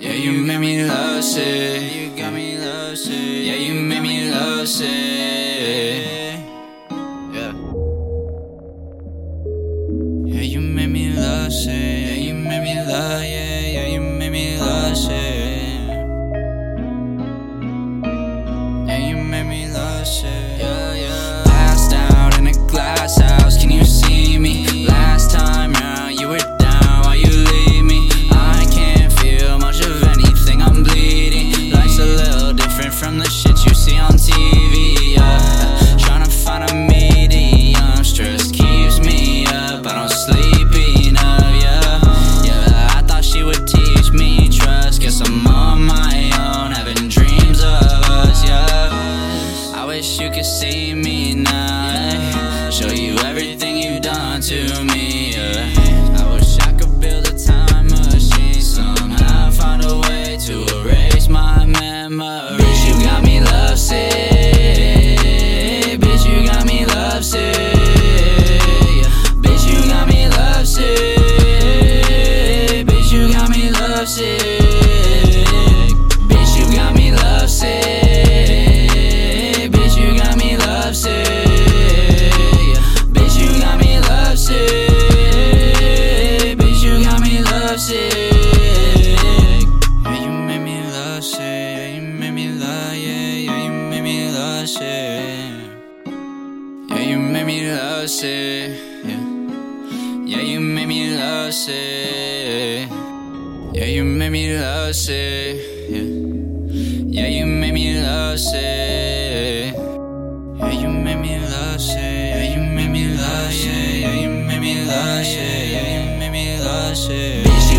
you made me love sick. You got me love sick. Yeah, you made me love sick. Yeah. Yeah, you made me love sick. Yeah, you made me love. Yeah, yeah, you made me love sick. Yeah, you made me love sick. See me now. Show you everything you've done to me. yeah. yeah, you made me lie, yeah, yeah, you made me lost it. Yeah, you made me lost it, yeah. Yeah, you made me lost it. Yeah, you made me lost it, yeah. Yeah, you made me lost it. Yeah, you made me lost it. Yeah, you made me lost it. Yeah, you made me lost it. Yeah, you made me lost it.